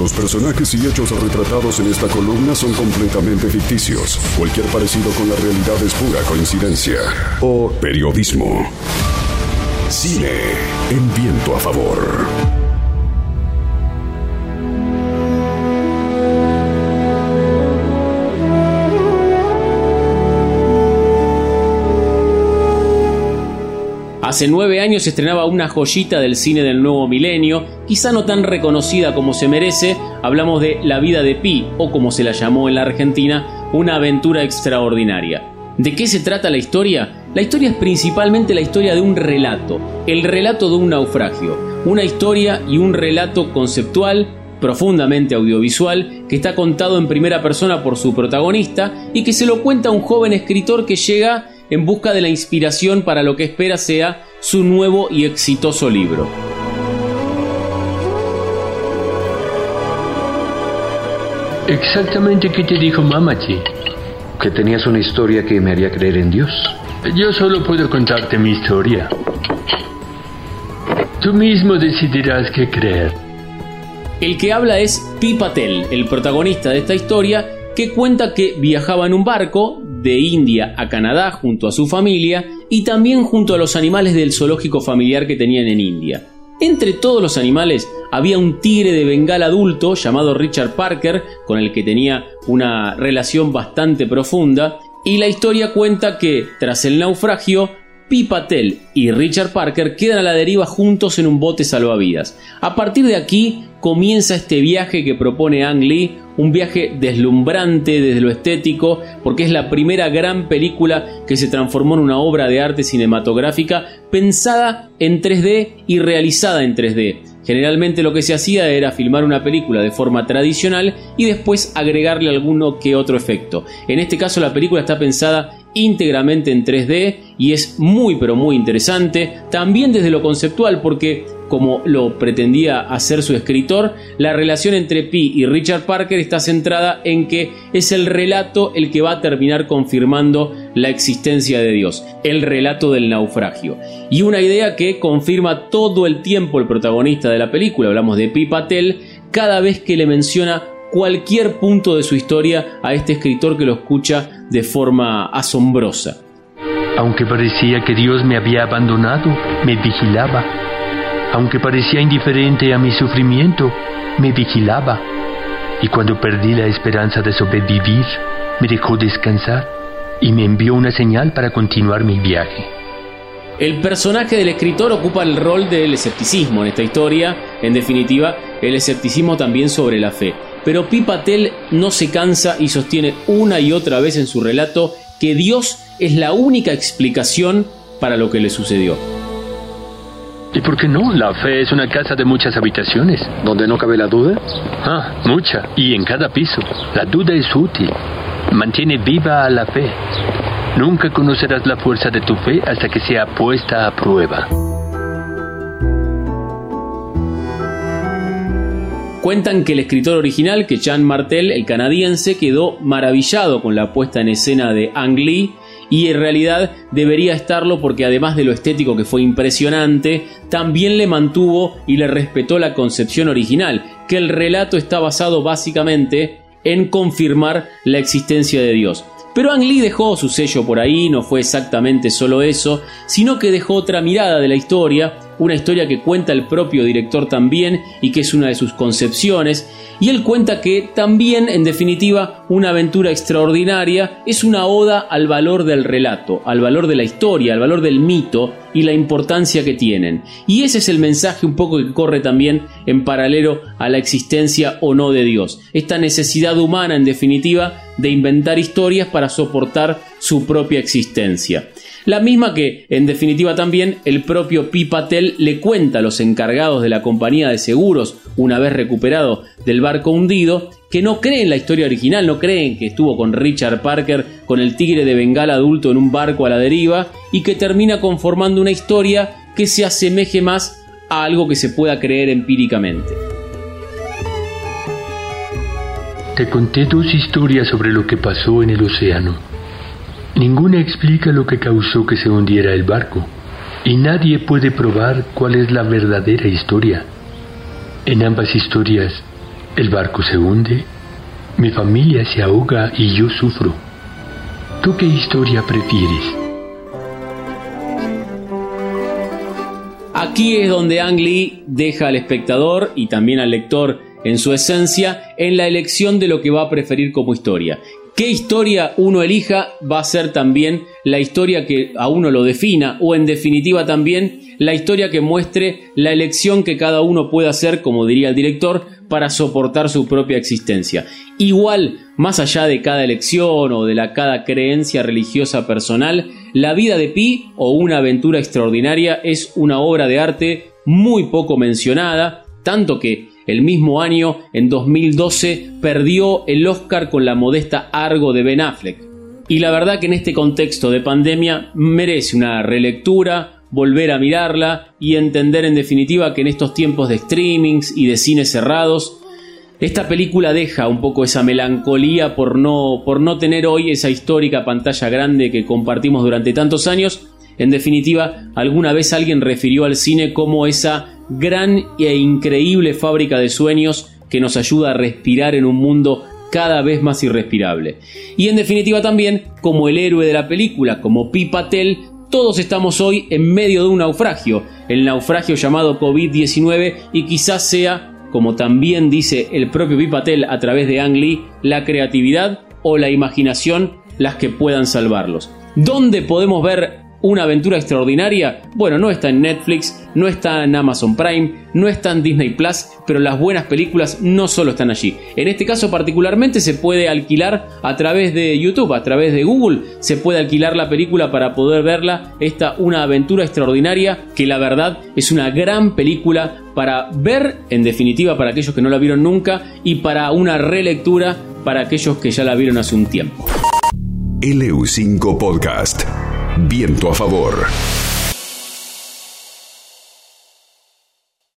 Los personajes y hechos retratados en esta columna son completamente ficticios. Cualquier parecido con la realidad es pura coincidencia o periodismo. Cine en viento a favor. Hace nueve años estrenaba una joyita del cine del nuevo milenio, quizá no tan reconocida como se merece, hablamos de La vida de Pi, o como se la llamó en la Argentina, una aventura extraordinaria. ¿De qué se trata la historia? La historia es principalmente la historia de un relato, el relato de un naufragio, una historia y un relato conceptual, profundamente audiovisual, que está contado en primera persona por su protagonista y que se lo cuenta un joven escritor que llega en busca de la inspiración para lo que espera sea su nuevo y exitoso libro. Exactamente qué te dijo Mamachi. Que tenías una historia que me haría creer en Dios. Yo solo puedo contarte mi historia. Tú mismo decidirás qué creer. El que habla es Pi Patel, el protagonista de esta historia, que cuenta que viajaba en un barco de India a Canadá junto a su familia y también junto a los animales del zoológico familiar que tenían en India. Entre todos los animales había un tigre de Bengala adulto llamado Richard Parker, con el que tenía una relación bastante profunda, y la historia cuenta que, tras el naufragio, Pi Patel y Richard Parker quedan a la deriva juntos en un bote salvavidas. A partir de aquí comienza este viaje que propone Ang Lee, un viaje deslumbrante desde lo estético, porque es la primera gran película que se transformó en una obra de arte cinematográfica pensada en 3D y realizada en 3D. Generalmente lo que se hacía era filmar una película de forma tradicional y después agregarle alguno que otro efecto. En este caso la película está pensada íntegramente en 3D y es muy pero muy interesante, también desde lo conceptual porque como lo pretendía hacer su escritor, la relación entre Pi y Richard Parker está centrada en que es el relato el que va a terminar confirmando la existencia de Dios, el relato del naufragio. Y una idea que confirma todo el tiempo el protagonista de la película, hablamos de Pi Patel, cada vez que le menciona cualquier punto de su historia a este escritor que lo escucha de forma asombrosa. Aunque parecía que Dios me había abandonado, me vigilaba aunque parecía indiferente a mi sufrimiento, me vigilaba. Y cuando perdí la esperanza de sobrevivir, me dejó descansar y me envió una señal para continuar mi viaje. El personaje del escritor ocupa el rol del escepticismo en esta historia, en definitiva, el escepticismo también sobre la fe. Pero Pipatel no se cansa y sostiene una y otra vez en su relato que Dios es la única explicación para lo que le sucedió. ¿Y por qué no? La fe es una casa de muchas habitaciones. ¿Donde no cabe la duda? Ah, mucha. Y en cada piso. La duda es útil. Mantiene viva a la fe. Nunca conocerás la fuerza de tu fe hasta que sea puesta a prueba. Cuentan que el escritor original, que Jean Martel, el canadiense, quedó maravillado con la puesta en escena de Ang Lee y en realidad debería estarlo porque además de lo estético que fue impresionante, también le mantuvo y le respetó la concepción original, que el relato está basado básicamente en confirmar la existencia de Dios. Pero Ang Lee dejó su sello por ahí, no fue exactamente solo eso, sino que dejó otra mirada de la historia, una historia que cuenta el propio director también y que es una de sus concepciones, y él cuenta que también, en definitiva, una aventura extraordinaria es una oda al valor del relato, al valor de la historia, al valor del mito y la importancia que tienen. Y ese es el mensaje un poco que corre también en paralelo a la existencia o no de Dios. Esta necesidad humana, en definitiva, de inventar historias para soportar su propia existencia. La misma que, en definitiva también, el propio Pipatel le cuenta a los encargados de la compañía de seguros, una vez recuperado del barco hundido, que no creen la historia original, no creen que estuvo con Richard Parker, con el tigre de Bengala adulto en un barco a la deriva, y que termina conformando una historia que se asemeje más a algo que se pueda creer empíricamente. Te conté dos historias sobre lo que pasó en el océano. Ninguna explica lo que causó que se hundiera el barco, y nadie puede probar cuál es la verdadera historia. En ambas historias, El barco se hunde, mi familia se ahoga y yo sufro. ¿Tú qué historia prefieres? Aquí es donde Ang Lee deja al espectador y también al lector en su esencia en la elección de lo que va a preferir como historia. ¿Qué historia uno elija va a ser también la historia que a uno lo defina o en definitiva también la historia que muestre la elección que cada uno puede hacer, como diría el director, para soportar su propia existencia. Igual, más allá de cada elección o de la cada creencia religiosa personal, la vida de Pi o una aventura extraordinaria es una obra de arte muy poco mencionada, tanto que el mismo año, en 2012, perdió el Oscar con la modesta Argo de Ben Affleck. Y la verdad que en este contexto de pandemia merece una relectura, volver a mirarla y entender en definitiva que en estos tiempos de streamings y de cines cerrados, esta película deja un poco esa melancolía por no, por no tener hoy esa histórica pantalla grande que compartimos durante tantos años. En definitiva, alguna vez alguien refirió al cine como esa gran e increíble fábrica de sueños que nos ayuda a respirar en un mundo cada vez más irrespirable. Y en definitiva también, como el héroe de la película, como Pipatel, todos estamos hoy en medio de un naufragio, el naufragio llamado COVID-19 y quizás sea, como también dice el propio Pipatel a través de Ang Lee, la creatividad o la imaginación las que puedan salvarlos. ¿Dónde podemos ver una aventura extraordinaria, bueno, no está en Netflix, no está en Amazon Prime, no está en Disney Plus, pero las buenas películas no solo están allí. En este caso particularmente se puede alquilar a través de YouTube, a través de Google, se puede alquilar la película para poder verla. Esta una aventura extraordinaria que la verdad es una gran película para ver, en definitiva para aquellos que no la vieron nunca y para una relectura para aquellos que ya la vieron hace un tiempo. LU5 Podcast. Viento a favor.